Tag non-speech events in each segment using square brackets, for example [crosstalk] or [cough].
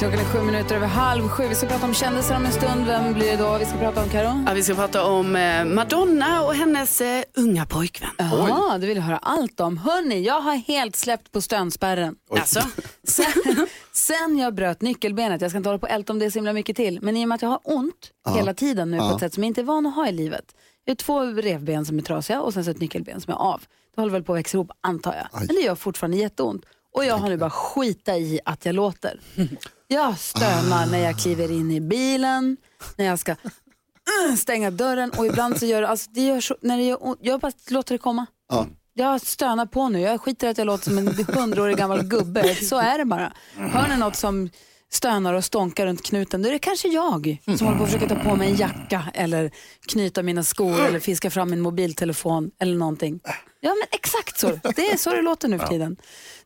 Klockan är sju minuter över halv sju. Vi ska prata om kändisar om en stund. Vem blir det då vi ska prata om, Karo? Ja, vi ska prata om eh, Madonna och hennes eh, unga pojkvän. Ja, det vill jag höra allt om. Hörni, jag har helt släppt på stönspärren. Alltså, [laughs] Sen, sen jag bröt nyckelbenet, jag ska inte hålla på och älta om det så himla mycket till, men i och med att jag har ont hela tiden nu på ett sätt som jag inte är van att ha i livet. Jag har två revben som är trasiga och sen så ett nyckelben som är av. Det håller väl på att växa ihop antar jag. Men det gör fortfarande jätteont. Och jag har nu bara skita i att jag låter. [laughs] Jag stönar när jag kliver in i bilen, när jag ska uh, stänga dörren och ibland så gör alltså det gör så, när det gör ont, jag bara låter det komma. Ja. Jag stönar på nu, jag skiter i att jag låter som en hundraårig gammal gubbe. Så är det bara. Hör ni något som stönar och stånkar runt knuten, då är det kanske jag som håller på att försöka ta på mig en jacka eller knyta mina skor eller fiska fram min mobiltelefon eller någonting. Ja men exakt så, det är så det låter nu för tiden.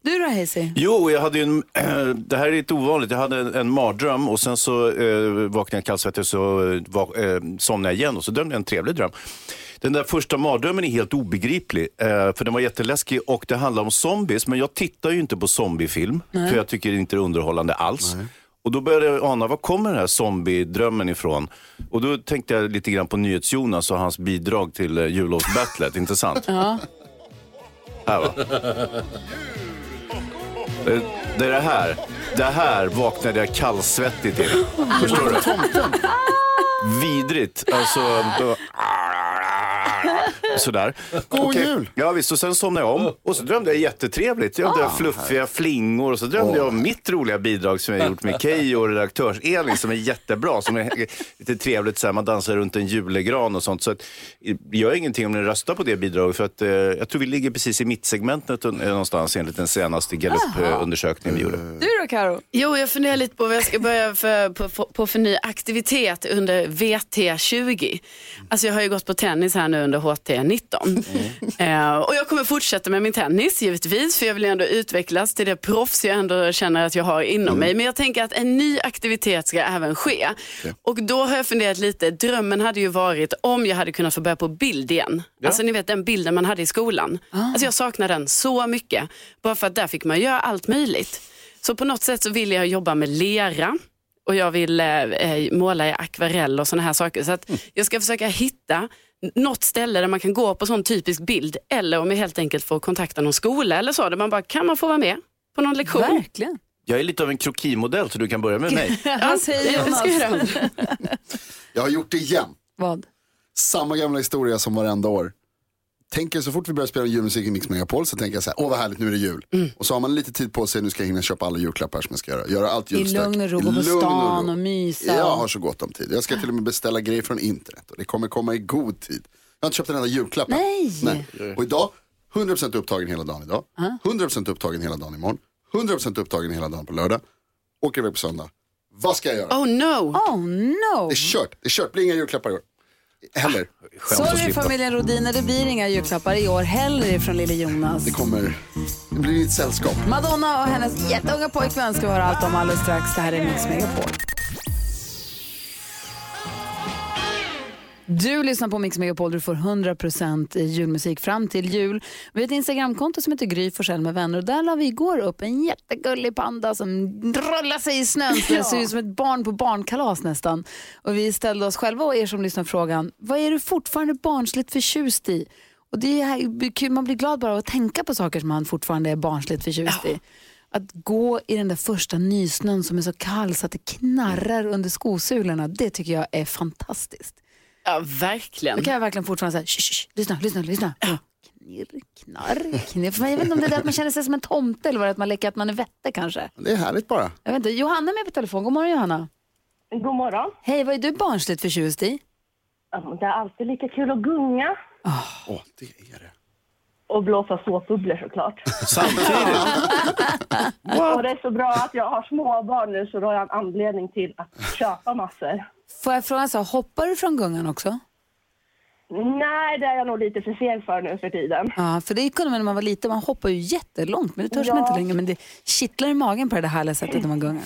Du då Hayes? Jo, jag hade en, [clears throat] det här är lite ovanligt. Jag hade en, en mardröm och sen så eh, vaknade jag kallsvettig och så eh, eh, somnade jag igen och så drömde jag en trevlig dröm. Den där första mardrömmen är helt obegriplig, eh, för den var jätteläskig och det handlar om zombies. Men jag tittar ju inte på zombiefilm, för jag tycker inte det är underhållande alls. Och då började jag ana, var kommer den här zombiedrömmen ifrån? Och då tänkte jag lite grann på NyhetsJonas och hans bidrag till eh, jullovsbattlet, [laughs] inte sant? Ja. Här va? Det, det är det här. Det här vaknade jag kallsvettig till. [laughs] Förstår du? Vidrigt. Alltså... Sådär. God Okej. jul! Ja visst, och sen somnade jag om och så drömde jag jättetrevligt. Jag drömde fluffiga flingor och så drömde jag om mitt roliga bidrag som jag gjort med Keyyo och redaktörs-Elin som är jättebra. Som är lite trevligt, så här, man dansar runt en julegran och sånt. Så att, det gör ingenting om ni röstar på det bidraget för att eh, jag tror vi ligger precis i mittsegmentet eh, någonstans enligt den senaste gallup-undersökningen vi gjorde. Du då Karo? jo, jag funderar lite på vad jag ska börja för, på, på för ny aktivitet under VT20. Alltså jag har ju gått på tennis här nu under HT19. Eh, och jag kommer fortsätta med min tennis givetvis, för jag vill ändå utvecklas till det proffs jag ändå känner att jag har inom mig. Men jag tänker att en ny aktivitet ska även ske. Och då har jag funderat lite, drömmen hade ju varit om jag hade kunnat få börja på bild igen. Alltså ni vet den bilden man hade i skolan. Alltså jag saknar den så mycket. Bara för att där fick man göra allt möjligt. Så på något sätt så vill jag jobba med lera och jag vill eh, eh, måla i akvarell och sådana här saker. Så att jag ska försöka hitta något ställe där man kan gå på sån typisk bild eller om jag helt enkelt får kontakta någon skola eller så där man bara, kan man få vara med på någon lektion? Verkligen. Jag är lite av en krokimodell så du kan börja med mig. Vad säger Jonas? Jag har gjort det igen. Vad? Samma gamla historia som varenda år. Tänker så fort vi börjar spela julmusik i Mix Megapol så tänker jag så här, åh vad härligt nu är det jul. Och så har man lite tid på sig, nu ska jag hinna köpa alla julklappar som jag ska göra. Göra allt I julstök. lugn och ro, I gå på stan och mysa. Jag har så gott om tid. Jag ska till och med beställa grejer från internet och det kommer komma i god tid. Jag har inte köpt en enda julklapp än. Nej. Och idag, 100% upptagen hela dagen idag. 100% upptagen hela dagen imorgon. 100% upptagen hela dagen på lördag. Åker iväg på söndag. Vad ska jag göra? Oh no! Oh no! Det är kört. Det är kört. Det blir inga julklappar i år. Heller. Sorry familjen Rodiner, det blir inga julklappar i år heller från lille Jonas. Det kommer, det blir ett sällskap. Madonna och hennes jätteunga pojkvän ska vi höra allt om alldeles strax. Det här är Mix Megapol. Du lyssnar på Mix Megapol, du får 100% julmusik fram till jul. Vi har ett Instagramkonto som heter Gry Forssell med vänner och där la vi igår upp en jättegullig panda som rullar sig i snön. [laughs] Så Det ser ut som ett barn på barnkalas nästan. Och vi ställde oss själva och er som lyssnar frågan, vad är du fortfarande barnsligt förtjust i? Och det är kul, man blir glad bara av att tänka på saker som man fortfarande är barnsligt förtjust i. Att gå i den där första nysnön som är så kall så att det knarrar under skosulorna, det tycker jag är fantastiskt. Ja, verkligen. Då kan jag verkligen fortfarande säga, shh, shh, lyssna, lyssna, lyssna. Knirr, knarr, knirr. För Jag vet inte om det är det att man känner sig som en tomte eller att man leker att man är vette kanske. Det är härligt bara. Jag vet inte. Johanna är med på telefon. God morgon Johanna. God morgon. Hej, vad är du barnsligt förtjust i? Ja, Det är alltid lika kul att gunga Åh, det är det. Och blåsa såpbubblor såklart. Samtidigt. [laughs] Och det är så bra att jag har småbarn nu så då har jag en anledning till att köpa massor. Får jag fråga, så, hoppar du från gungan också? Nej, det är jag nog lite för seg för nu för tiden. Ja, för det kunde man när man var liten. Man hoppar ju jättelångt, men det törs man Ja. inte längre. Men det kittlar i magen på det där härliga sättet när man gungar.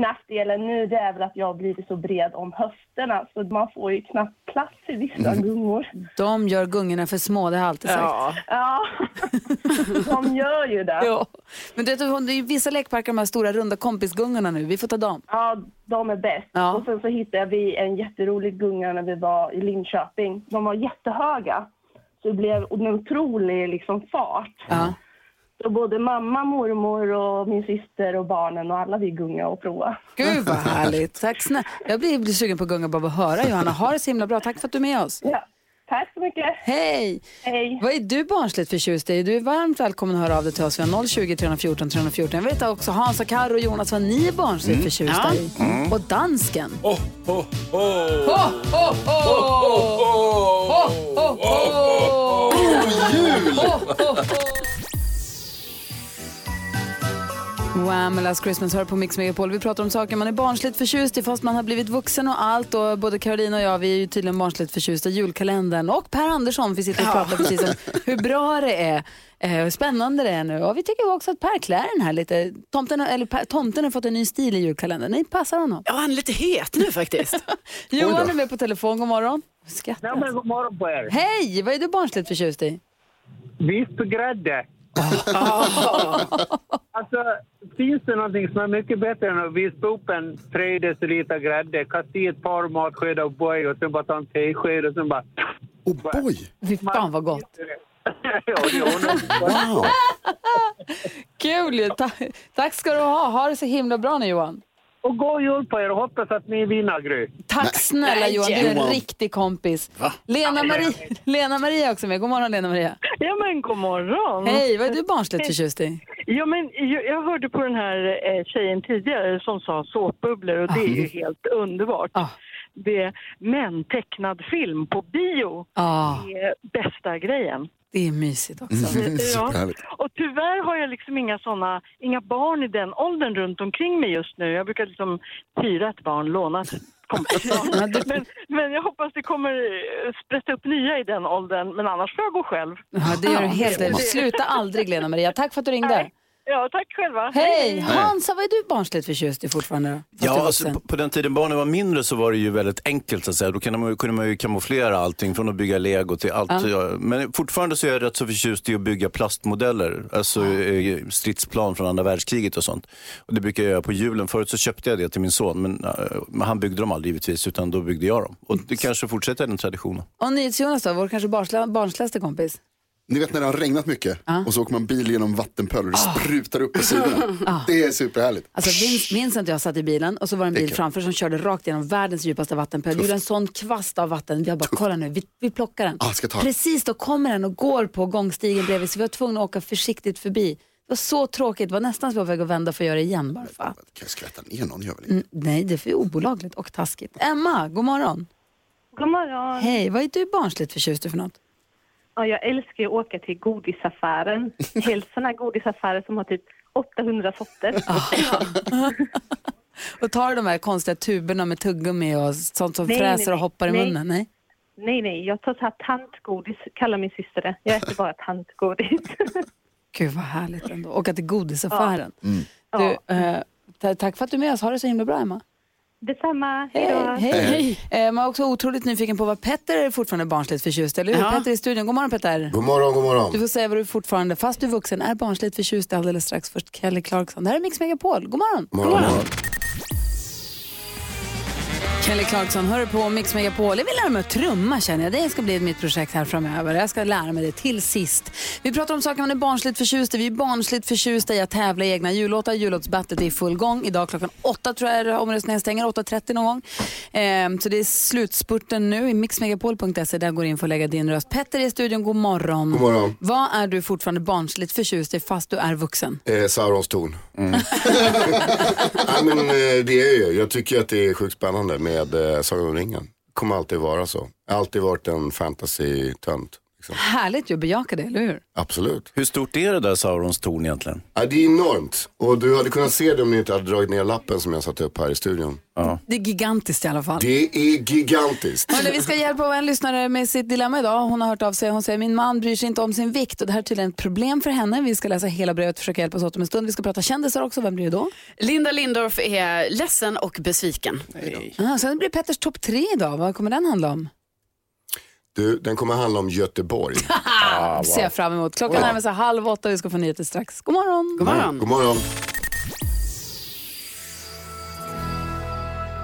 Nackdelen nu det är väl att jag har blivit så bred om höfterna så man får ju knappt plats i vissa Mm. gungor. De gör gungorna för små, det har jag alltid sagt. Ja. Ja, [laughs] de gör ju det. Ja. Men du vet, det är ju vissa lekparker, de här stora runda kompisgungorna nu. Vi får ta dem. Ja, de är bäst. Ja. Och sen så hittade vi en jätterolig gunga när vi var i Linköping. De var jättehöga. Så det blev en otrolig liksom, fart. Ja. Så både mamma, mormor och min syster och barnen och alla vi gunga och prova. Gud vad [laughs] härligt. Tack snälla. Jag blir, blir sugen på att gunga bara av att höra Johanna. Ha det så himla bra. Tack för att du är med oss. Ja. Tack så mycket. Hej! Hej. Vad är du barnsligt förtjust i? Du är varmt välkommen att höra av dig till oss. Vi har 020 314 314. Jag vet också Hans och Karo och Jonas vad ni är barnsligt förtjusta i. Och dansken. Oh, oh, oh. Ho, ho, ho! Ho, ho, ho! Ho, ho, ho! Wham! Last Christmas hör på Mix Megapol. Vi pratar om saker man är barnsligt förtjust i fast man har blivit vuxen och allt. Och både Carolina och jag vi är ju tydligen barnsligt förtjusta i julkalendern. Och Per Andersson, vi sitter och pratar precis om [laughs] hur bra det är. Eh, hur spännande det är nu. Och vi tycker också att Per klär den här lite. Tomten, har- eller per, tomten har fått en ny stil i julkalendern. Det passar honom. Ja, han är lite het nu faktiskt. [laughs] Johan är med på telefon. God morgon. Skrattar. Ja, men god morgon på er. Hej! Vad är du barnsligt förtjust i? Vispgrädde. [laughs] alltså, finns det någonting som är mycket bättre än att vispa upp en 3 deciliter grädde, kasta i ett par matskedar och boy och sen bara ta en tesked och sen bara... Och boy! Fy fan vad gott. [laughs] Wow! [laughs] Kul ju. Ta tack ska du ha. Ha det så himla bra nu Johan. Och god jul på er och hoppas att ni vinner, Gry. Tack snälla Johan, du är en riktig kompis. Lena Marie, Lena Marie är också med. God morgon Lena Maria. Ja men god morgon. Hej, vad är du barnsligt förtjust i? Ja, men jag, jag hörde på den här eh, tjejen tidigare som sa såpbubblor och det är ju helt underbart. Ah. Det, men tecknad film på bio Ah, är bästa grejen. Det är mysigt också. Mm, superhärligt. Och tyvärr har jag liksom inga såna, inga barn i den åldern runt omkring mig just nu. Jag brukar liksom hyra ett barn, låna ett kompisbarn. [laughs] men, men jag hoppas det kommer eh, sprätta upp nya i den åldern, men annars får jag gå själv. Ja, det gör du helt rätt. Sluta aldrig Lena Maria. Tack för att du ringde. Ja, tack själva. Hej! Hansa, vad är du barnsligt förtjust i fortfarande? då? Fast du är Ja, alltså, vuxen. på, på den tiden barnen var mindre så var det ju väldigt enkelt. Så att säga. Då kunde man, ju- kunde man ju kamouflera allting från att bygga lego till allt. Ja. Men fortfarande så är jag rätt så förtjust i att bygga plastmodeller. Alltså eh, stridsplan från andra världskriget och sånt. Och det brukar jag göra på julen. Förut så köpte jag det till min son. Men, eh, men han byggde dem aldrig givetvis utan då byggde jag dem. Och det kanske fortsätter den traditionen. Och NyhetsJonas då, vår kanske barnsla- barnsligaste kompis? Ni vet när det har regnat mycket och så åker man bil genom vattenpöl och det sprutar upp på sidorna. [laughs] Det är superhärligt. Alltså Vin- Vincent och jag satt i bilen och så var det en bil Vilken? framför som körde rakt genom världens djupaste vattenpöl. Det gjorde en sån kvast av vatten. Jag bara, kolla nu, vi, vi plockar den. Ah, ska ta den. Precis då kommer den och går på gångstigen bredvid så vi var tvungna att åka försiktigt förbi. Det var så tråkigt, det var nästan så vi var väg att vända för att göra det igen bara för att. Kan jag skvätta ner någon? Gör väl Mm, inte. nej, det är för olagligt och taskigt. Emma, god morgon. God morgon. Hej, vad är du barnsligt förtjust i för något? Ja, jag älskar att åka till godisaffären. [laughs] Helst sådana godisaffärer som har typ 800 sorter. Och tar de här konstiga tuberna med tuggummi och sånt som Nej, fräser nej, och hoppar i nej. munnen? Nej. Nej, nej, jag tar så här tantgodis, kallar min syster det. Jag äter bara tantgodis. [laughs] Gud vad härligt ändå. Åka till godisaffären. Mm. Du, eh, ta- tack för att du är med oss. Ha det så himla bra Emma. Detsamma, hej då. Hej, hej. Eh, man är också otroligt nyfiken på vad Petter är fortfarande barnsligt förtjust eller hur? Ja. Petter i studion. God morgon Petter. God morgon, god morgon. Du får säga vad du fortfarande, fast du är vuxen, är barnsligt förtjust alldeles strax. Först Kelly Clarkson. Det här är Mix Megapol. God morgon. morgon, morgon. Kelly Clarkson hör på Mix Megapol. Jag vill lära mig att trumma känner jag. Det ska bli mitt projekt här framöver. Jag ska lära mig det till sist. Vi pratar om saker man är barnsligt förtjust i. Vi är barnsligt förtjusta i att tävla i egna jullåtar. Jullåtsbattlet är i full gång. Idag klockan åtta tror jag omröstningen stänger. 8.30 någon gång. Ehm, så det är slutspurten nu i mixmegapol.se. Där går du in för att lägga din röst. Petter är i studion. God morgon. God morgon. Vad är du fortfarande barnsligt förtjust i fast du är vuxen? Eh, Saurons torn. [laughs] Nej, men, eh, det är ju, jag tycker att det är sjukt spännande med eh, Sagan om ringen. kommer alltid vara så. Jag har alltid varit en fantasy-tönt. Liksom. Härligt ju att bejaka det, eller hur? Absolut. Hur stort är det där Saurons torn egentligen? Ja, det är enormt. Och du hade kunnat se det om ni inte hade dragit ner lappen som jag satte upp här i studion. Det är gigantiskt i alla fall. Det är gigantiskt. Hörrni, vi ska hjälpa en lyssnare med sitt dilemma idag. Hon har hört av sig. Hon säger min man bryr sig inte om sin vikt och det här är tydligen ett problem för henne. Vi ska läsa hela brevet och försöka hjälpas åt om en stund. Vi ska prata kändisar också. Vem blir det då? Linda Lindorff är ledsen och besviken. Ah, sen blir Petters topp tre idag. Vad kommer den handla om? Du, den kommer handla om Göteborg. [laughs] Ah, ser jag fram emot. Klockan närmar sig halv åtta och vi ska få nyheter strax. God morgon. God morgon. God morgon.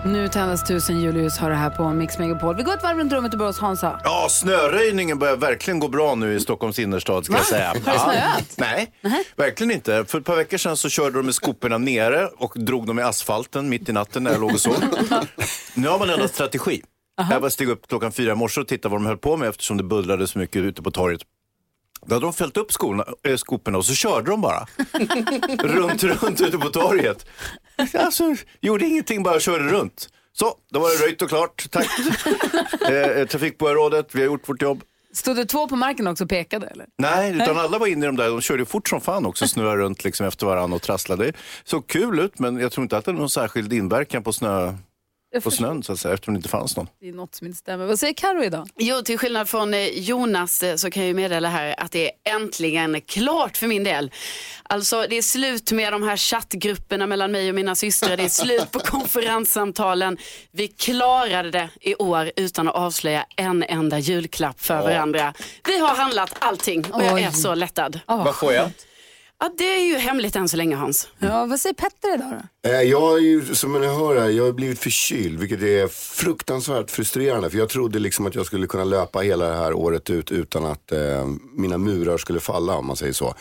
Nu tändas tusen julljus har det här på Mix Megapol. Vi går ett varv runt rummet och börjar hos Hansa. Ja, snöröjningen börjar verkligen gå bra nu i Stockholms innerstad ska jag säga. Har det Ja. snöat? Nej, verkligen inte. För ett par veckor sedan så körde de med skoporna nere och drog dem i asfalten mitt i natten när jag låg och sov. [laughs] nu har man ändrat strategi. Jag bara steg upp klockan fyra i morse och tittade vad de höll på med eftersom det bullrade så mycket ute på torget. Då hade de fällt upp skorna, äh, skoporna och så körde de bara. [laughs] runt, runt ute på torget. Alltså, gjorde ingenting, bara körde runt. Så, då var det röjt och klart. Tack. [laughs] eh, Trafikborgarrådet, vi har gjort vårt jobb. Stod det två på marken också och pekade? Eller? Nej, utan alla var inne i de där. De körde fort som fan också, snöade runt liksom efter varandra och trasslade. Såg kul ut, men jag tror inte att det hade någon särskild inverkan på, snö, på snön så att säga, eftersom det inte fanns någon. Det är något som inte stämmer. Vad säger Karo idag? Jo, till skillnad från eh, Jonas eh, så kan jag ju meddela här att det är äntligen klart för min del. Alltså det är slut med de här chattgrupperna mellan mig och mina systrar. Det är slut på [laughs] konferenssamtalen. Vi klarade det i år utan att avslöja en enda julklapp för varandra. Vi har handlat allting och jag är så lättad. Vad får jag? Ja, det är ju hemligt än så länge Hans. Ja, vad säger Petter idag då? Eh, Jag har ju, som ni hör här, jag har blivit förkyld vilket är fruktansvärt frustrerande. För jag trodde liksom att jag skulle kunna löpa hela det här året ut utan att eh, mina murar skulle falla om man säger så.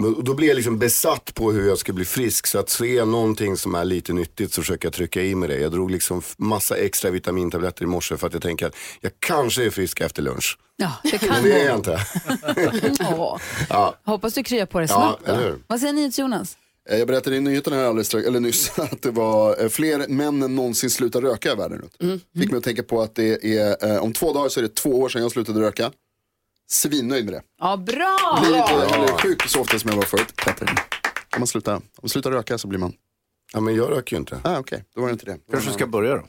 Men då blir jag liksom besatt på hur jag ska bli frisk. Så att se någonting som är lite nyttigt så försöker jag trycka i mig det. Jag drog liksom massa extra vitamintabletter i morse för att jag tänker att jag kanske är frisk efter lunch. Ja, det kan Men det är jag inte. [laughs] Ja. Hoppas du kryar på Ja, snabbt. hur? Vad säger ni Jonas? Eh, Jag berättade i nyheterna här alldeles strax, eller nyss [laughs] att det var eh, fler män än någonsin slutar röka i världen runt. Fick mig att tänka på att det är, eh, om två dagar så är det två år sedan jag slutade röka. Svinnöjd med det. Ja, bra! Blir inte, eller sjukt så ofta som jag var förut. Bättre. Om man slutar, om man slutar röka så blir man, Ja, men jag röker ju inte. ah, okej, då var det inte det. Kanske ska börja då.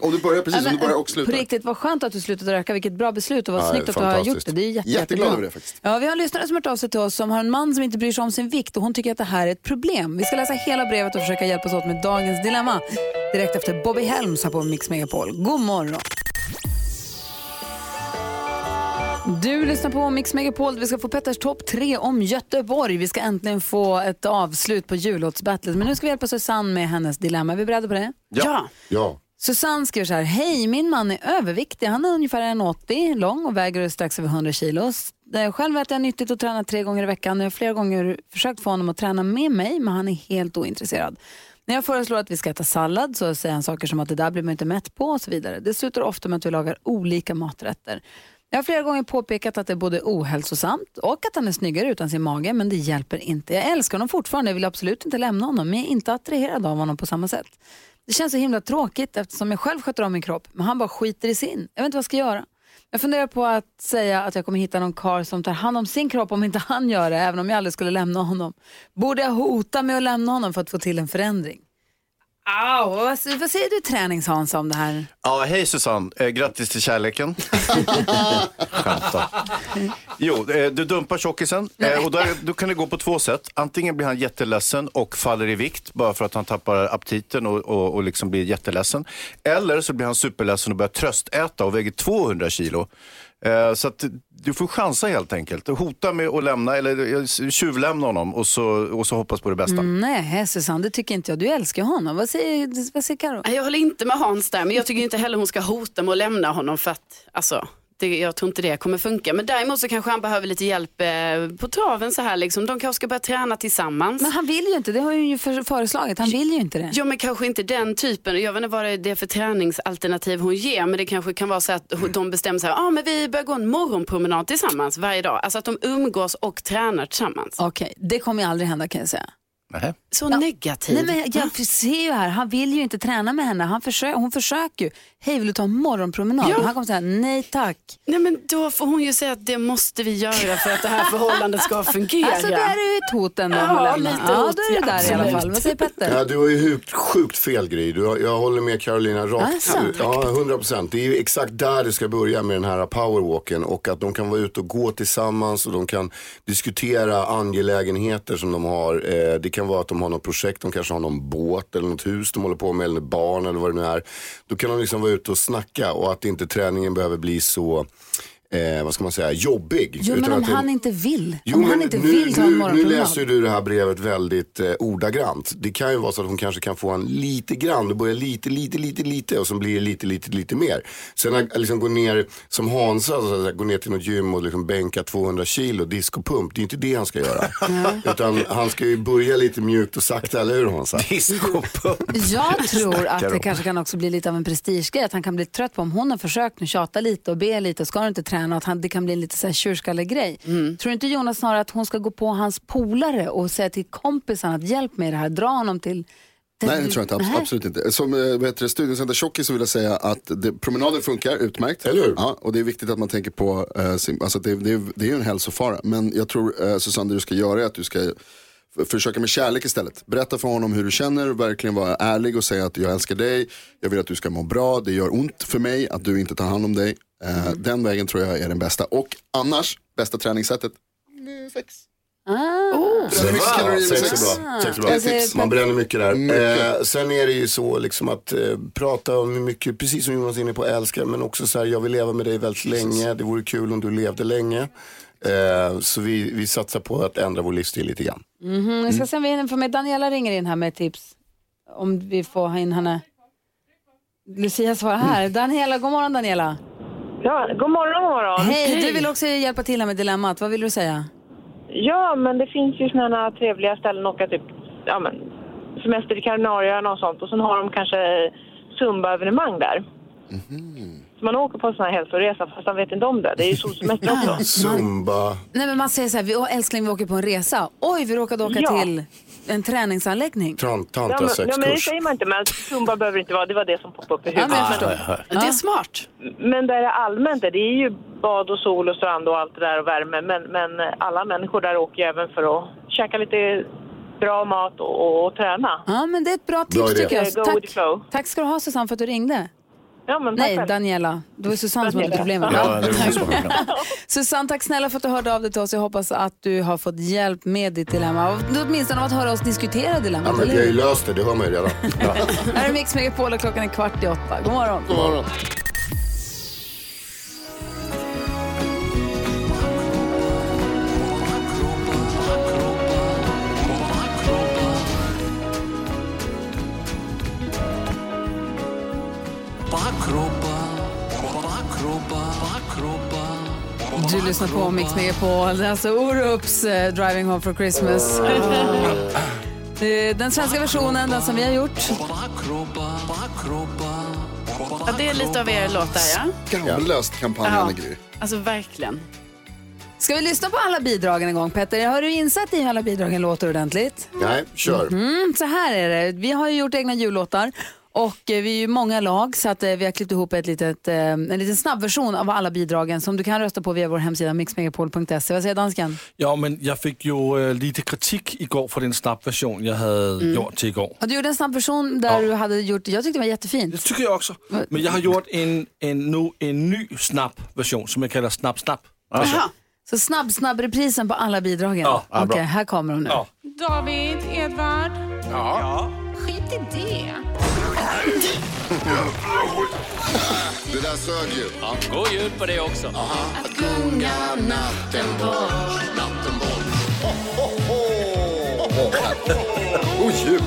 Om du börjar precis, om du börjar och På slutar. riktigt, vad skönt att du slutade röka. Vilket bra beslut och vad Ja, snyggt att du har fantastiskt. gjort det. Det är jätte, Jätteglad jättebra. över det faktiskt. Ja, vi har en lyssnare som har hört av sig till oss som har en man som inte bryr sig om sin vikt och hon tycker att det här är ett problem. Vi ska läsa hela brevet och försöka hjälpas åt med dagens dilemma. Direkt efter Bobby Helms här på Mix Megapol. God morgon! Du lyssnar på Mix Megapol. Vi ska få Petters topp tre om Göteborg. Vi ska äntligen få ett avslut på jullåtsbattlet. Men nu ska vi hjälpa Susanne med hennes dilemma. Är vi beredda på det? Ja. Ja. Susanne skriver så här, hej min man är överviktig, han är ungefär 1,80 lång och väger strax över 100 kilo. Eh, Själv äter jag nyttigt och tränar tre gånger i veckan jag har flera gånger försökt få honom att träna med mig men han är helt ointresserad. När jag föreslår att vi ska äta sallad så säger han saker som att det där blir man inte mätt på och så vidare. Det slutar ofta med att vi lagar olika maträtter. Jag har flera gånger påpekat att det är både ohälsosamt och att han är snyggare utan sin mage, men det hjälper inte. Jag älskar honom fortfarande, jag vill absolut inte lämna honom, men jag är inte attraherad av honom på samma sätt. Det känns så himla tråkigt eftersom jag själv sköter om min kropp, men han bara skiter i sin. Jag vet inte vad jag ska göra. Jag funderar på att säga att jag kommer hitta någon karl som tar hand om sin kropp om inte han gör det, även om jag aldrig skulle lämna honom. Borde jag hota med att lämna honom för att få till en förändring? Au, vad, vad säger du tränings om det här? Ja, hej Susanne. Eh, grattis till kärleken. [laughs] Skämtar. Jo, eh, du dumpar tjockisen eh, och då, är- då kan det gå på två sätt. Antingen blir han jätteledsen och faller i vikt bara för att han tappar aptiten och, och, och liksom blir jätteledsen. Eller så blir han superledsen och börjar tröstäta och väger 200 kilo. Eh, så att du får chansa helt enkelt. Hota med att lämna eller eh, tjuvlämna honom och så, och så hoppas på det bästa. Nej, Susanne, det tycker inte jag. Du älskar honom. Vad säger, vad säger Karo? Jag håller inte med Hans där, men jag tycker inte heller hon ska hota med att lämna honom för att, alltså, det, jag tror inte det kommer funka. Men däremot så kanske han behöver lite hjälp eh, på traven så här liksom. De kanske ska börja träna tillsammans. Men han vill ju inte, det har ju för- föreslagit. Han vill ju inte det. Ja men kanske inte den typen, jag vet inte vad det är för träningsalternativ hon ger men det kanske kan vara så att de bestämmer sig, ja ah, men vi börjar gå en morgonpromenad tillsammans varje dag. Alltså att de umgås och tränar tillsammans. Okej, det kommer ju aldrig hända kan jag säga. Nähä. Så negativ. Nej, men jag ser ju här, han vill ju inte träna med henne. Han försöker, hon försöker ju. Hej, vill du ta en morgonpromenad? Ja. Han kommer säga nej tack. Nej men då får hon ju säga att det måste vi göra för att det här förhållandet ska [laughs] fungera. Alltså där är ju ett hot ändå. Ja, lite ja, hot, då är det ja, där i alla absolut. fall. Vad säger Petter? Ja, du har ju sjukt, sjukt fel grej. Du har, jag håller med Carolina rakt. Alltså? Ja, 100 procent. Det är ju exakt där det ska börja med den här powerwalken och att de kan vara ute och gå tillsammans och de kan diskutera angelägenheter som de har. Eh, det kan vara att de har något projekt, de kanske har någon båt eller något hus de håller på med eller barn eller vad det nu är. Då kan de liksom vara ute och snacka och att inte träningen behöver bli så, eh, vad ska man säga, jobbig. Jo, men om att det- han inte vill. Jo, om han inte nu, vill ta en nu, nu morgonpromenad. läser du det här brevet väldigt eh, ordagrant. Det kan ju vara så att hon kanske kan få en lite grann, det börjar lite, lite, lite, lite och så blir det lite, lite, lite mer. Sen att liksom gå ner som Hansa, så att säga, gå ner till något gym och liksom bänka 200 kilo, discopump, det är inte det han ska göra. [laughs] Utan han ska ju börja lite mjukt och sakta, eller hur Hansa? Discopump. Jag tror att det kanske kan också bli lite av en prestigegrej. Att han kan bli trött på om hon har försökt nu tjata lite och be lite och ska du inte träna. Att han, det kan bli en lite så här tjurskallegrej. Mm. Tror inte Jonas snarare att hon ska gå på hans polare och säga till kompisen att hjälp mig i det här, dra honom till... Nej, det tror jag inte. Absolut inte. Som eh, vad heter det, Studiecenter Tjockis så vill jag säga att det, promenader funkar utmärkt. Eller hur? Ja, och det är viktigt att man tänker på, eh, sin, alltså det, det, det är ju en hälsofara. Men jag tror eh, Susanne, det du ska göra är att du ska försöka med kärlek istället. Berätta för honom hur du känner, verkligen vara ärlig och säga att jag älskar dig, jag vill att du ska må bra, det gör ont för mig att du inte tar hand om dig. Mm. Den vägen tror jag är den bästa. Och annars, bästa träningssättet, sex. Ah. Mycket kalorier med Sex sex. är bra. Sex är bra. Jag säger- Man bränner mycket där. Mycket. Eh, sen är det ju så liksom att eh, prata om mycket, precis som Jonas är inne på, älskar, men också så här, jag vill leva med dig väldigt länge. Det vore kul om du levde länge. Eh, så vi, vi satsar på att ändra vår livsstil lite grann. Mhm, Jag ska se om vi hinner få med. Daniela ringer in här med ett tips. Om vi får ha in henne. Lucia svarar här. Daniela, god morgon Daniela. Ja, god morgon, god morgon. Hej, du vill också hjälpa till här med dilemmat. Vad vill du säga? Ja, men det finns ju sådana trevliga ställen att åka typ, ja men, semester i Kanarieöarna och sånt. Och sen har de kanske Zumba-evenemang där. Så man åker på en sån här hälsoresa fast han vet inte om det. Det är ju solsemester också. Zumba. Nej, men man säger så här, vi, åh, älskling vi åker på en resa. Oj, vi råkade åka Ja. till en träningsanläggning. Tran- Ja men, ja, men det Tantrasexkurs. säger man inte, men Zumba behöver inte vara, det var det som poppade upp i Ja, huvudet. men jag förstår. Det är smart. Men där är allmänt, det är ju bad och sol och strand och allt det där och värme. Men, men alla människor där åker ju även för att käka lite bra mat och, och, och träna. Ja, men det är ett bra tips Bra idé. tycker jag. Go with the Tack. flow. Tack ska du ha Susanne för att du ringde. Ja, men tack Nej, själv. Daniela. Det var Susanne som hade problem det. Ja, det var så bra. [laughs] Susanne, tack snälla för att du hörde av dig till oss. Jag hoppas att du har fått hjälp med ditt dilemma. Åtminstone av att höra oss diskutera dilemmat, Ja, men vi har ju löst det, det hör man ju redan. [laughs] Här är Mix Megapol och klockan är kvart i åtta. God morgon. God morgon. Du lyssnar på Mix Megapol. Det är alltså Orups eh, Driving Home for Christmas. [laughs] Eh, Den svenska versionen, den som vi har gjort. Ja, det är lite av er låt där ja. Skamlöst kampanjande Ja. Gry. Alltså verkligen. Ska vi lyssna på alla bidragen en gång, Petter? Har du insett i hur alla bidragen låter ordentligt? Nej, kör. Mm, så här är det. Vi har ju gjort egna jullåtar. Och eh, vi är ju många lag så att eh, vi har klippt ihop ett litet, eh, en liten snabbversion av alla bidragen som du kan rösta på via vår hemsida mixmegapol.se. Vad säger dansken? Ja, men jag fick ju lite kritik igår för den snabbversion jag hade gjort till igår. Och du gjorde en snabbversion där du hade gjort, jag tyckte det var jättefint. Det tycker jag också. Men jag har gjort en, en, nu, en ny snabbversion som jag kallar snabb snabb. Jaha. Så snabb, snabb reprisen på alla bidragen. Ja, ja, Okej, bra. här kommer de nu. Ja. David, Edvard. Ja. Skit i det. Det där sög ju. Ja. God jul på det också. Att gunga natten bort, natten bort. [laughs] God jul!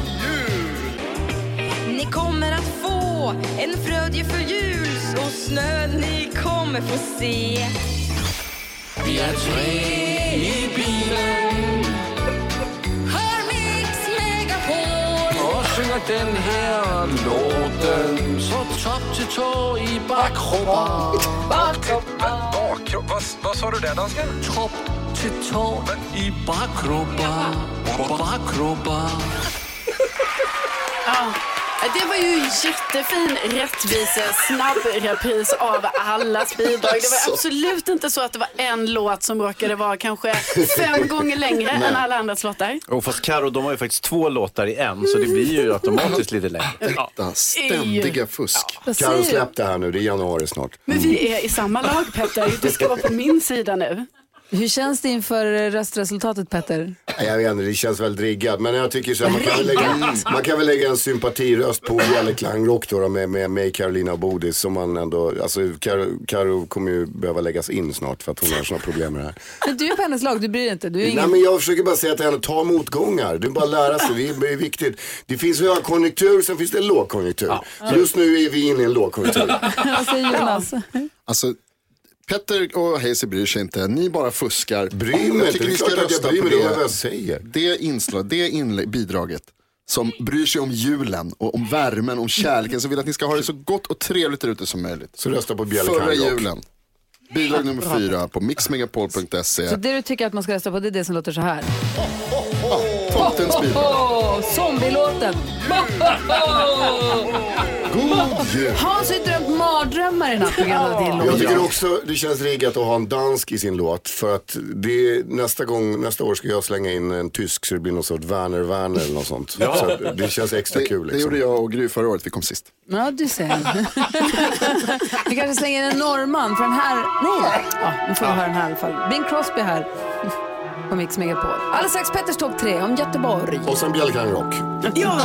Ni kommer att få en frödje för jul och snö ni kommer få se. Vi är tre i bilen Megapol Och synger den här låten så topp till tå i bakkroppen. Bakkroppen Vad, vad sa du där dansken? Topp till tå i bakkroppen. akrobat. Ja, det var ju jättefin rättvise snabbrepris av allas bidrag. Det var absolut inte så att det var en låt som råkade vara kanske fem [laughs] gånger längre än alla andras låtar. Och fast Karo, de har ju faktiskt två låtar i en, så det blir ju automatiskt lite längre. [laughs] Ja. Detta ständiga fusk. Karo säger släpp det här nu, det är januari snart. Men vi är i samma lag Petter, du ska vara på min sida nu. Hur känns det inför röstresultatet Petter? Nej, Jag vet inte, det känns väldigt riggat. Men jag tycker så här, man, kan väl lägga, man kan väl lägga en sympatiröst på Bjelle Klang Rock då, då med, med, med Carolina och Bodis. Som man ändå, alltså Karo, Karo kommer ju behöva läggas in snart för att hon har sådana problem med det här. Men du är på hennes lag, du bryr dig inte. Du är Nej ingen... men jag försöker bara säga till henne, ta motgångar. Det är bara att lära sig, det är, det är viktigt. Det finns högkonjunktur, sen finns det lågkonjunktur. Just nu är vi inne i en lågkonjunktur. [laughs] Vad säger Jonas? Alltså, Petter och Hayes bryr sig inte, ni bara fuskar. Bryr mig jag inte, tycker det är ni ska klart att jag rösta bryr på mig, det är vad det, jag säger. det inslag, det bidraget som bryr sig om julen och om värmen, om kärleken, som vill att ni ska ha det så gott och trevligt där ute som möjligt. Så rösta på Bjelle Förra julen. Bidrag nummer fyra på mixmegapol.se. Så det du tycker att man ska rösta på det är det som låter så här. Tomtens bidrag. Oh, zombielåten. [laughs] Hans har ju drömt mardrömmar i natt på grund av din Jag låt. tycker också det känns riggat att ha en dansk i sin låt. För att det, nästa, gång, nästa år ska jag slänga in en tysk så det blir någon sorts Werner Werner eller något sånt. Så att det känns extra Det, kul. det Liksom. gjorde jag och Gry förra året, vi kom sist. Ja, du ser. Vi kanske slänger in en norrman för den här... Nej, ja, nu får vi höra den här i alla fall. Bing Crosby här på Mix Megapol. Alldeles strax Petters topp tre om Göteborg. Och sen Bjelle Klang Rock. Ja.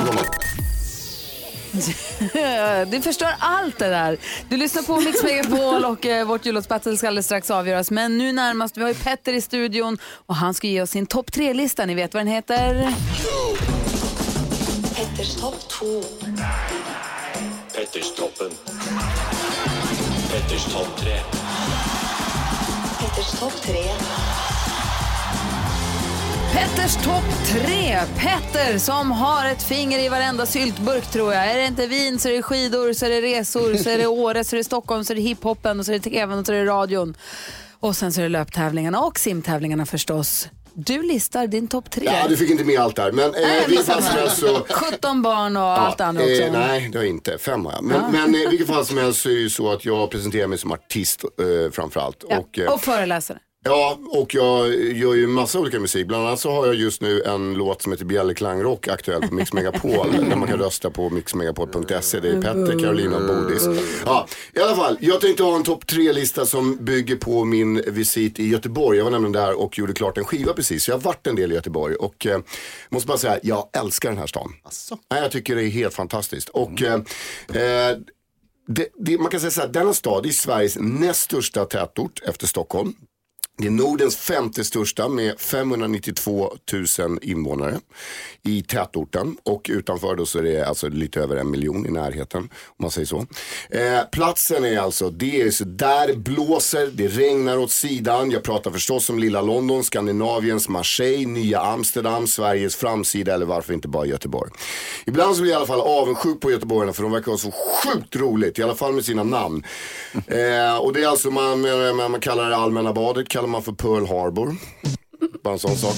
[laughs] Du förstör allt det där. Du lyssnar på Mix Megapol och eh, vårt jullåtsbattle ska alldeles strax avgöras. Men nu närmast, vi har ju Petter i studion och han ska ge oss sin topp tre-lista. Ni vet vad den heter? Petters topp 2. Petters toppen. Petters topp tre. Petters topp 3. Petters topp tre. Petter som har ett finger i varenda syltburk tror jag. Är det inte vin så är det skidor, så är det resor, så är det Åre, så är det Stockholm, så är det hiphoppen och så är det tvn och så är det radion. Och sen så är det löptävlingarna och simtävlingarna förstås. Du listar din topp tre. Ja, du fick inte med allt där. Men eh, Nej, vilket fall som helst så... 17 barn och allt det andra också. Eh, nej, det har jag inte. Fem har jag. Men, men eh, i vilket fall som helst så är det ju så att jag presenterar mig som artist eh, framförallt. Ja, Och, eh, och föreläsare. Ja, och jag gör ju massa olika musik. Bland annat så har jag just nu en låt som heter Bjelle Klang Rock aktuell på Mix Megapol. [laughs] där man kan rösta på mixmegapol.se. Det är Petter, Carolina och Bodis. Ja, i alla fall. Jag tänkte ha en topp tre-lista som bygger på min visit i Göteborg. Jag var nämligen där och gjorde klart en skiva precis. Så jag har varit en del i Göteborg och eh, måste bara säga, jag älskar den här stan. Nej, jag tycker det är helt fantastiskt. Och eh, eh, det, det, man kan säga så här, denna stad är Sveriges näst största tätort efter Stockholm. Det är Nordens femte största med 592 000 invånare i tätorten och utanför då så är det alltså lite över en miljon i närheten om man säger så. Eh, platsen är alltså, det är så där det blåser, det regnar åt sidan. Jag pratar förstås om lilla London, Skandinaviens Marseille, nya Amsterdam, Sveriges framsida eller varför inte bara Göteborg. Ibland så blir jag i alla fall avundsjuk på göteborgarna för de verkar ha så sjukt roligt, i alla fall med sina namn. Eh, och det är alltså, man, man, man kallar det allmänna badet, kallar man för Pearl Harbor. Bara en sån sak.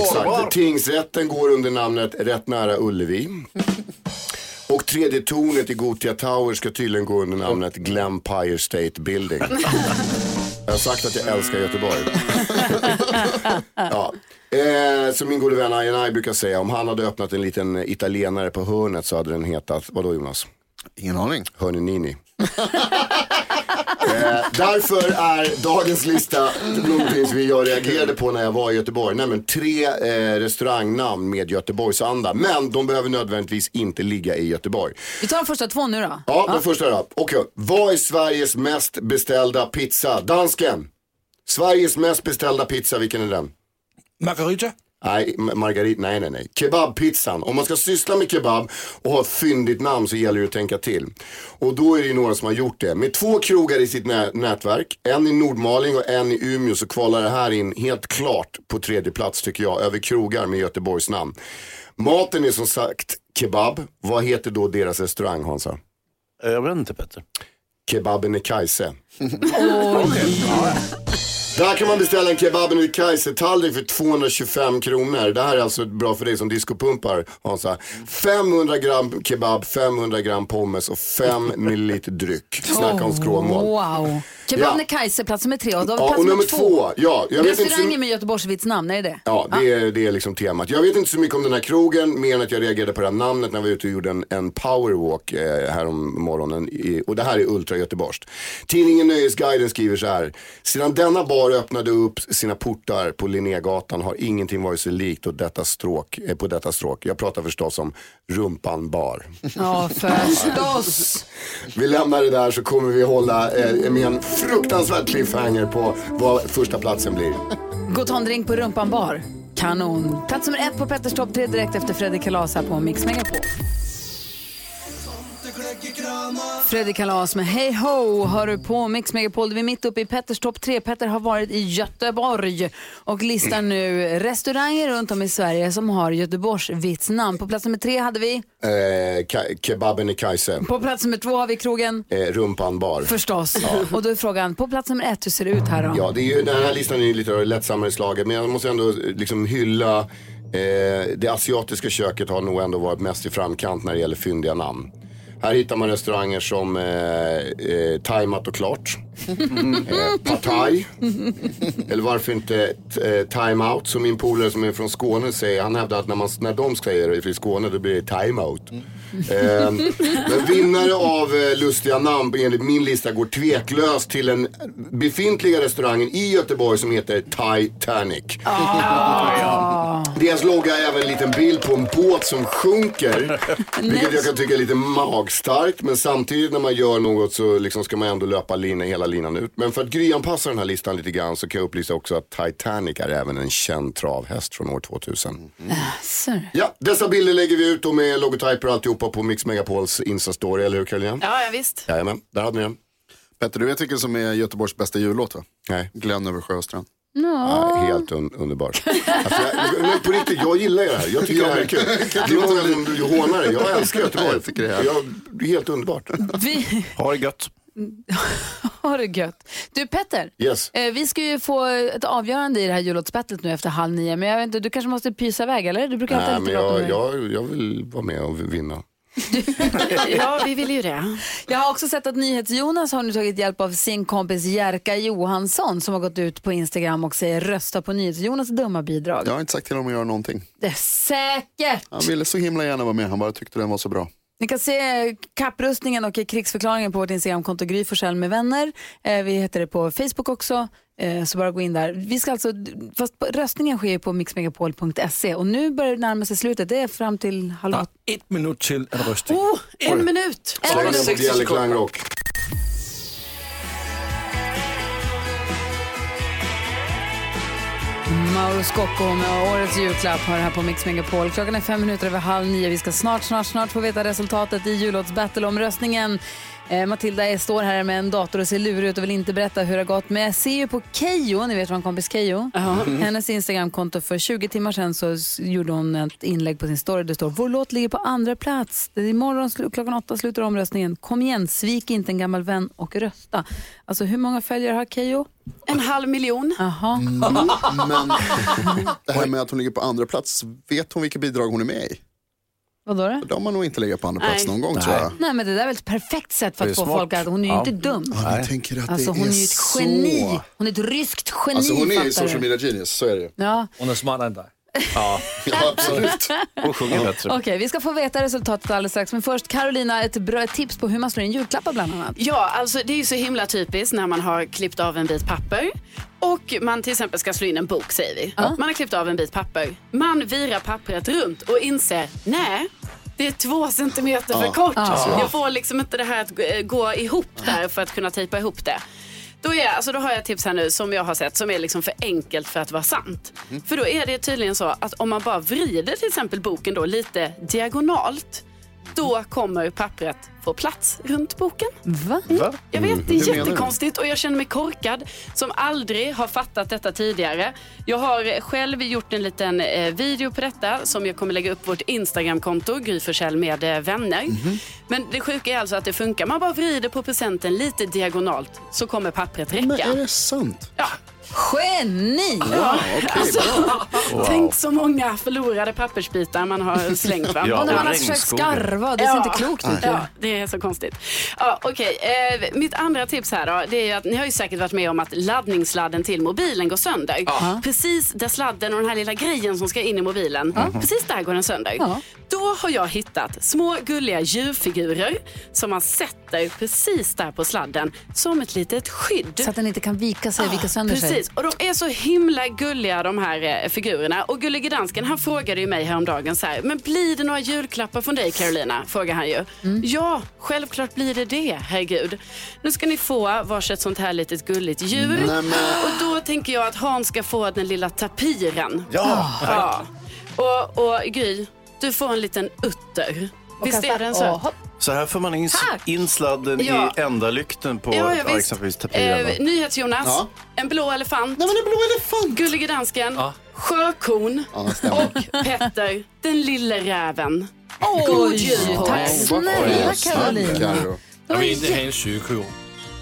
Exakt. Tingsrätten går under namnet Rätt nära Ullevi. Och tredje tornet i Gothia Tower ska tydligen gå under namnet Glenpire State Building. Jag har sagt att jag älskar Göteborg. ja. eh, som min gode vän Ayanai brukar säga, om han hade öppnat en liten italienare på hörnet så hade den hetat, vadå Jonas? Ingen aning. Hörni Nini. Eh, därför är dagens lista någonting som jag reagerade på när jag var i Göteborg. Nämligen tre eh, restaurangnamn med Göteborgsanda. Men de behöver nödvändigtvis inte ligga i Göteborg. Vi tar de första två nu då. Ja, den första då. Okej, vad är Sveriges mest beställda pizza? Dansken. Sveriges mest beställda pizza, vilken är den? Margarita? Nej, ma- margarit, nej, nej, nej. Kebabpizzan. Om man ska syssla med kebab och ha ett fyndigt namn så gäller det att tänka till. Och då är det ju några som har gjort det. Med två krogar i sitt nä- nätverk, en i Nordmaling och en i Umeå så kvalar det här in helt klart på tredje plats tycker jag, över krogar med Göteborgs namn. Maten är som sagt kebab. Vad heter då deras restaurang Hansa? Jag vet inte Petter. Kebaben i Kajse. [laughs] Där kan man beställa en kebab i Kaisertallrik för 225 kronor. Det här är alltså bra för dig som discopumpar Hansa. 500 gram kebab, 500 gram pommes och 5 milliliter dryck. Snacka om skråmål. Oh, wow. Kajse, plats nummer tre. Och då har vi Ja, plats och nummer nummer två. Ja, jag vet inte Restaurangen så... med Göteborgsvits namn, är det det? Ja, det är, det är liksom temat. Jag vet inte så mycket om den här krogen, mer än att jag reagerade på det här namnet när vi var ute och gjorde en, en powerwalk eh, här om morgonen. I, och det här är Ultra Göteborgskt. Tidningen Nöjesguiden skriver så här. Sedan denna bar öppnade upp sina portar på Linnégatan har ingenting varit så likt och detta stråk, eh, på detta stråk. Jag pratar förstås om Rumpan bar. Ja, förstås. Vi lämnar det där så kommer vi hålla eh, med en fruktansvärd cliffhanger på vad första platsen blir. [laughs] Gå och ta en drink på Rumpan bar. Kanon. Plats nummer ett på Petters topp tre direkt efter Fredrik Kalas här på Mix Megapol. Fredrik Kalas med Hey Ho hör du på Mix Megapol. Vi är mitt uppe i Petters topp tre. Petter har varit i Göteborg och listar nu restauranger runt om i Sverige som har Göteborgsvits namn. På plats nummer tre hade vi, Eh, kebaben i Kajse. på plats nummer två har vi krogen, Eh, rumpan bar. förstås. Och då är frågan, på plats nummer ett, hur ser det ut här då? Ja, det är ju, den här listan är ju lite lättsammare slaget men jag måste ändå liksom hylla eh, det asiatiska köket har nog ändå varit mest i framkant när det gäller fyndiga namn. Här hittar man restauranger som eh, eh, Thaimat och klart. [laughs] eh, Pad Thai. Eller varför inte eh, Time Out som min polare som är från Skåne säger. Han hävdar att när, man, när de säger det i Skåne då blir det Time Out. Eh, men vinnare av eh, lustiga namn enligt min lista går tveklöst till den befintliga restaurangen i Göteborg som heter Titanic. Deras logga är även en liten bild på en båt som sjunker. [laughs] Vilket jag kan tycka är lite magstarkt. Men samtidigt när man gör något så liksom ska man ändå löpa lina, hela linan ut. Men för att gryanpassa den här listan lite grann så kan jag upplysa också att Titanic är även en känd travhäst från år 2000. Så. Ja, dessa bilder lägger vi ut då med logotyper och alltihopa på Mix Megapols Insta-story, eller hur Carolina? Ja, ja visst. Jajamän, där hade ni den. Petter, du vet vilken som är Göteborgs bästa jullåt va? Nej. Glenn över sjö och strand. Ja, helt un- underbart. [laughs] Alltså, jag, men på riktigt, jag gillar ju det här. Jag tycker det här är kul. Det är många som hånar det. Jag älskar Göteborg. Jag tycker det är jag, det är helt underbart. Vi Ha det gött. [laughs] har det gött. Du Petter, Yes. eh, vi ska ju få ett avgörande i det här jullåtsbattlet nu efter halv nio. Men jag vet inte, du kanske måste pysa iväg eller? Du brukar alltid Nej, lite men jag, jag, jag vill vara med och vinna. [laughs] Ja, vi vill ju det. Jag har också sett att NyhetsJonas har nu tagit hjälp av sin kompis Jerka Johansson som har gått ut på Instagram och säger rösta på NyhetsJonas dumma bidrag. Jag har inte sagt till honom att göra någonting. Det är säkert! Han ville så himla gärna vara med, han bara tyckte den var så bra. Ni kan se kapprustningen och krigsförklaringen på vårt Instagramkonto Gry Forssell med vänner. Eh, vi heter det på Facebook också, eh, så bara gå in där. Vi ska alltså, fast röstningen sker på mixmegapol.se och nu börjar det närma sig slutet. Det är fram till halv åtta. Ett minut till att rösta. Oh, en minut. En minut. Mauro Scocco med årets julklapp har det här på Mix Megapol. Klockan är fem minuter över halv nio. Vi ska snart, snart, snart få veta resultatet i jullåtsbattle-omröstningen. Eh, Matilda är- står här med en dator och ser lurig ut och vill inte berätta hur det har gått. Men jag ser ju på Kejo, ni vet vår kompis Kejo. Hennes Instagramkonto för 20 timmar sedan så gjorde hon ett inlägg på sin story. Det står vår låt ligger på andra plats. Det är imorgon klockan åtta slutar omröstningen. Kom igen, svik inte en gammal vän och rösta. Alltså hur många följare har Kejo? En halv miljon. Jaha. Men det här med att hon ligger på andra plats, vet hon vilka bidrag hon är med i? Vadå då? De har nog inte legat på andra plats någon gång Nej. tror jag. Nej men det där är väl ett perfekt sätt för Det att få smart. folk att hon är ju Ja. inte dum. Ja, jag tänker att Alltså det hon är ju ett så. geni. Hon är ett ryskt geni Alltså hon är ju fattar social media genius, så är det ju. Ja, Hon är smartare än dig. [laughs] Ja, absolut. Hon sjunger bättre. okej vi ska få veta resultatet alldeles strax. Men först Carolina, ett bra tips på hur man slår in julklappar bland annat. Ja, alltså det är ju så himla typiskt när man har klippt av en bit papper och man till exempel ska slå in en bok säger vi. Man har klippt av en bit papper. Man virar pappret runt och inser, nej, det är två centimeter för kort. Jag får liksom inte det här att gå- eh, gå ihop där för att kunna tejpa ihop det. Då, är, alltså då har jag tips här nu som jag har sett som är liksom för enkelt för att vara sant. För då är det tydligen så att om man bara vrider till exempel boken då lite diagonalt då kommer pappret få plats runt boken. Va? Va? Jag vet, det är Hur jättekonstigt och jag känner mig korkad som aldrig har fattat detta tidigare. Jag har själv gjort en liten eh, video på detta som jag kommer lägga upp på vårt Instagramkonto, Gry med eh, vänner. Mhm. Men det sjuka är alltså att det funkar. Man bara vrider på presenten lite diagonalt så kommer pappret räcka. Men är det sant? Ja. Geni! Ja, okej, bra. [laughs] Tänk så många förlorade pappersbitar man har slängt. Va? [laughs] Ja, och när man har försökt skarva, det ser inte klokt ut. Ja, det är så konstigt. Ja, okej. Eh, mitt andra tips här då, det är ju att ni har ju säkert varit med om att laddningssladden till mobilen går sönder. Precis där sladden och den här lilla grejen som ska in i mobilen, precis där går den sönder. Ja. Då har jag hittat små gulliga djurfigurer som man sätter precis där på sladden som ett litet skydd. Så att den inte kan vika sig, vika sönder sig. Precis, och de är så himla gulliga de här eh, figurerna. Och Gullige Dansken han frågade ju mig häromdagen så här, men blir det några julklappar från dig Carolina? Frågar han ju. Mm. Ja, självklart blir det det, herregud. Nu ska ni få varsitt sånt här litet gulligt djur. Och då tänker jag att Hans ska få den lilla tapiren. Ja, Ja. Och, och Gry, du får en liten utter. Visst är den söt? Så här får man in, in sladden Ja. i ändarlykten på Ja, ja, ja, visst. exempelvis tapiren. Eh, NyhetsJonas, Ja. en blå elefant. Nej men en blå elefant! Gullige dansken, sjökon Ja, det stämmer. och Petter, den lille räven. Oj, jul på tack er. snälla Tack, Carolina. Karo. Jag vill inte ha en sjöko.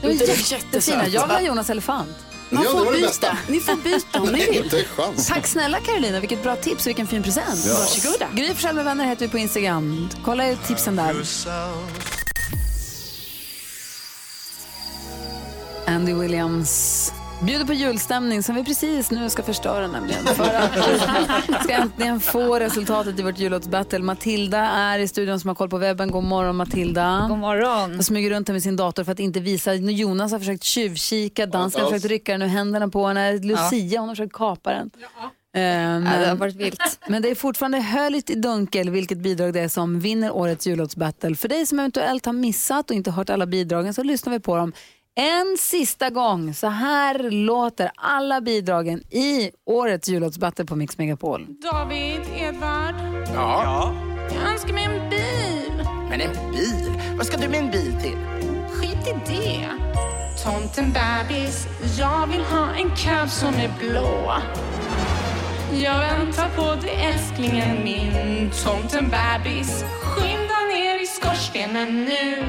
De är Det är jättefina. jättesöta. Jag vill ha Jonas elefant. Man Ja, får det byta. bästa. Ni får byta om ni [laughs] vill. Tack snälla Carolina, vilket bra tips och vilken fin present. Varsågoda. Gry Forssell med vänner heter vi på Instagram. Kolla tipsen där. Andy Williams bjuder på julstämning som vi precis nu ska förstöra nämligen. För att vi [laughs] ska äntligen få resultatet i vårt jullåtsbattle. Matilda är i studion som har koll på webben. God morgon Matilda. God morgon. Och smyger runt här med sin dator för att inte visa. Jonas har försökt tjuvkika, dansken har försökt rycka den ur händerna på henne. Lucia hon har försökt kapa den. Eh, Ja, det har men, varit vilt. men det är fortfarande höljt i dunkel vilket bidrag det är som vinner årets jullåtsbattle. För dig som eventuellt har missat och inte hört alla bidragen så lyssnar vi på dem en sista gång. Så här låter alla bidragen i årets jullåtsbattle på Mix Megapol. David, Edvard. Ja. Jag önskar mig en bil. Men en bil? Vad ska du med en bil till? Skit i det. Tomten bebis, jag vill ha en cab som är blå. Jag väntar på dig älsklingen min. Tomten bebis, skynda ner i skorstenen nu.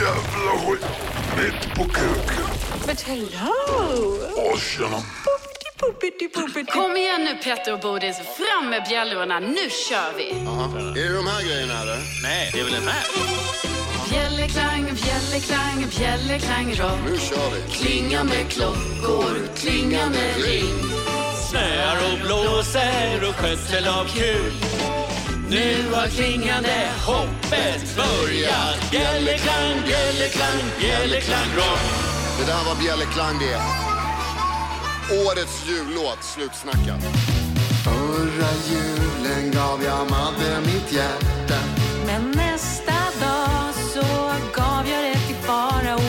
Jävla skit. Mitt på kuken. But hello! Åh, tjena. Kom igen nu Petter och Bodis, fram med bjällrorna, nu kör vi! Är det de här grejerna eller? Nej, det är väl den här? Bjällerklang, bjällerklang, bjällerklang rock. Nu kör vi. Klingande klockor, klingande ring. Snöar och blåser och skötsel av kul. Nu har klingande Hoppet börjat. Bjällerklang, bjällerklang, bjällerklang rock. Det där var Bjällerklang det. Årets jullåt, slutsnackat. Förra julen gav jag Madde mitt hjärta. Men nästa dag så gav jag det till farao.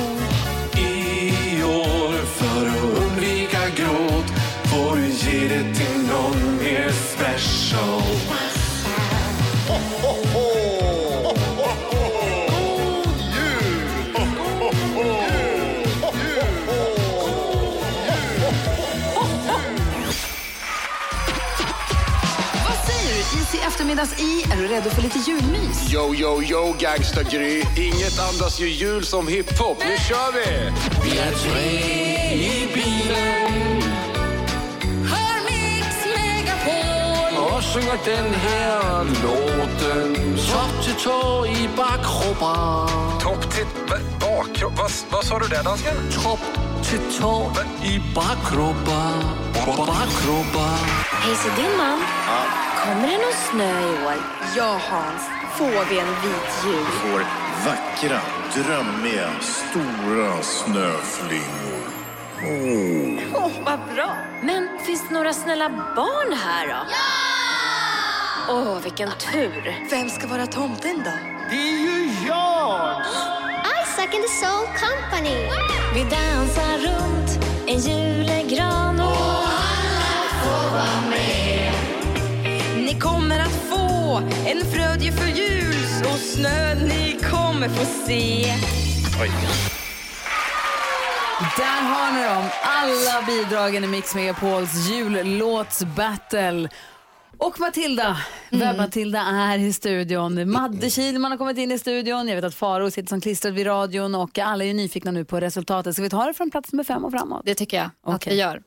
I år för att undvika gråt får du ge det till någon mer special. Eftermiddags i. Är du redo för lite julmys? Yo, yo, yo, gangsta-Gry. Inget andas ju jul som hiphop. Nu kör vi! Vi är tre i bilen Hör Mix Megapol! och sjunger den här låten. Topp till tå i bakkroppen. Topp till bakkropp? Vad, vad sa du där, dansken? Topp till tå i bakkroppen. Bakkroppen. Hej, så din man. Kommer det någon snö i år? Ja, Hans. Får vi en vit jul? får vackra, drömmiga, stora snöflingor. Åh, vad bra. Men finns det några snälla barn här då? Ja! Åh, vilken tur. Vem ska vara tomten då? Det är ju jag! Isaac and the Soul Company. Vi dansar runt en julegran och alla får vara med. Ni kommer att få en frödjefull jul och snö ni kommer få se. Där har ni dem, alla bidragen i Mix Megapols jullåtsbattle. Och Matilda, webb-Matilda är i studion. Madde Kihlman har kommit in i studion. Jag vet att Faro sitter som klistrad vid radion och alla är ju nyfikna nu på resultatet. Ska vi ta det från plats nummer fem och framåt? Det tycker jag att Okej. vi gör.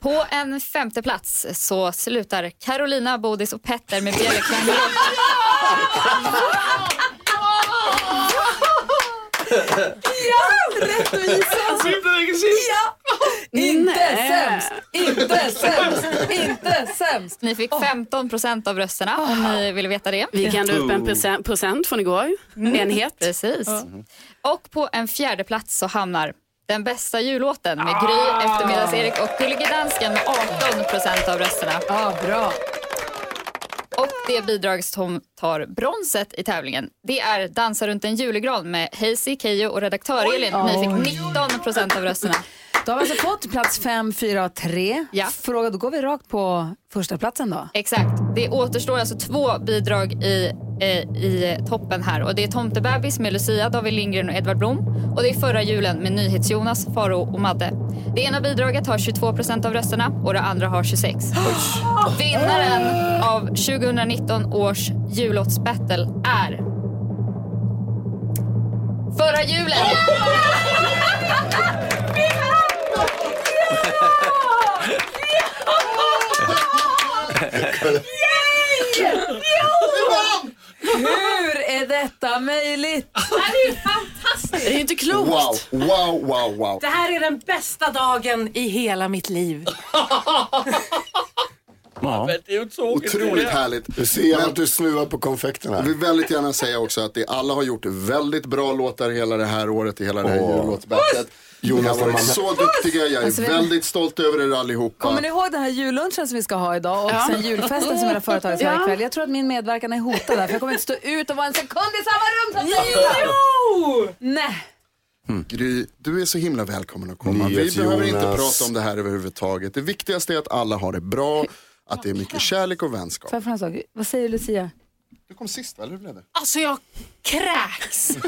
På en femte plats så slutar Carolina, Bodis och Petter med bjällerklang. Ja, rättvisa! Ja! Inte sämst! Inte [laughs] sämst! Inte sämst! Ni fick 15 procent av rösterna om ni vill veta det. Vi kan upp en procent, procent från igår. Enhet. Precis. Och på en fjärde plats så hamnar den bästa jullåten med Gry, Eftermiddags-Erik och Gullige Dansken med 18 procent av rösterna. Ja, bra. Och det bidrag som tar bronset i tävlingen det är Dansa runt en julegran med Hazy, Keyyo och redaktör Elin. Ni fick 19 procent av rösterna. Då har vi alltså fått plats fem, fyra tre. Ja. Fråga, då går vi rakt på första platsen då. Exakt. Det återstår alltså två bidrag i, i toppen här. Och Det är Tomtebebis med Lucia, David Lindgren och Edvard Blom. Och det är Förra julen med NyhetsJonas, Faro och Madde. Det ena bidraget har 22 procent av rösterna och det andra har 26. Vinnaren av 2019 års jullåtsbattle är... Förra julen! [laughs] Hur är detta möjligt? Det här är ju fantastiskt! Det är inte klokt. Wow, wow, wow, wow. Det här är den bästa dagen i hela mitt liv. [laughs] Ja. Otroligt härligt. Du ser att du snuvar på konfekterna. Jag vill väldigt gärna säga också att det, alla har gjort väldigt bra låtar hela det här året, i hela det här jullåtsbattlet. Ni har varit så duktiga, jag är Alltså, väldigt stolt över er allihopa. Kommer ni ihåg den här jullunchen som vi ska ha idag och Ja. sen julfesten som era företag ska ha ikväll? Jag tror att min medverkan är hotad där för jag kommer inte stå ut och vara en sekund i samma rum som Sara. Nej. Gry, du är så himla välkommen att komma. Vi behöver inte Jonas. prata om det här överhuvudtaget. Det viktigaste är att alla har det bra, att det är mycket kärlek och vänskap. Får jag en sak? Vad säger Lucia? Du kom sist, eller hur blev det? Alltså jag kräks. [laughs]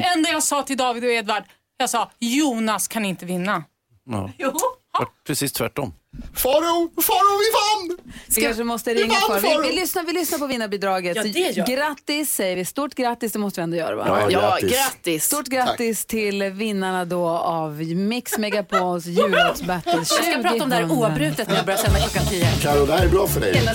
Det enda jag sa till David och Edvard, jag sa Jonas kan inte vinna. Ja. Jo. Var Precis tvärtom. Faro, Faro, vi vann! Vi kanske måste vi ringa vann, för. Vi, Faro. vi, lyssnar, vi lyssnar på vinnarbidraget. Ja, det gör. Grattis säger vi. Stort grattis, det måste vi ändå göra va? Ja, Ja, grattis. grattis. Stort grattis till vinnarna då av Mix Megapols jullåtsbattle 2000. Jag ska prata om det här oavbrutet när jag börjar sända klockan 10. Karo, det här är bra för dig. Det.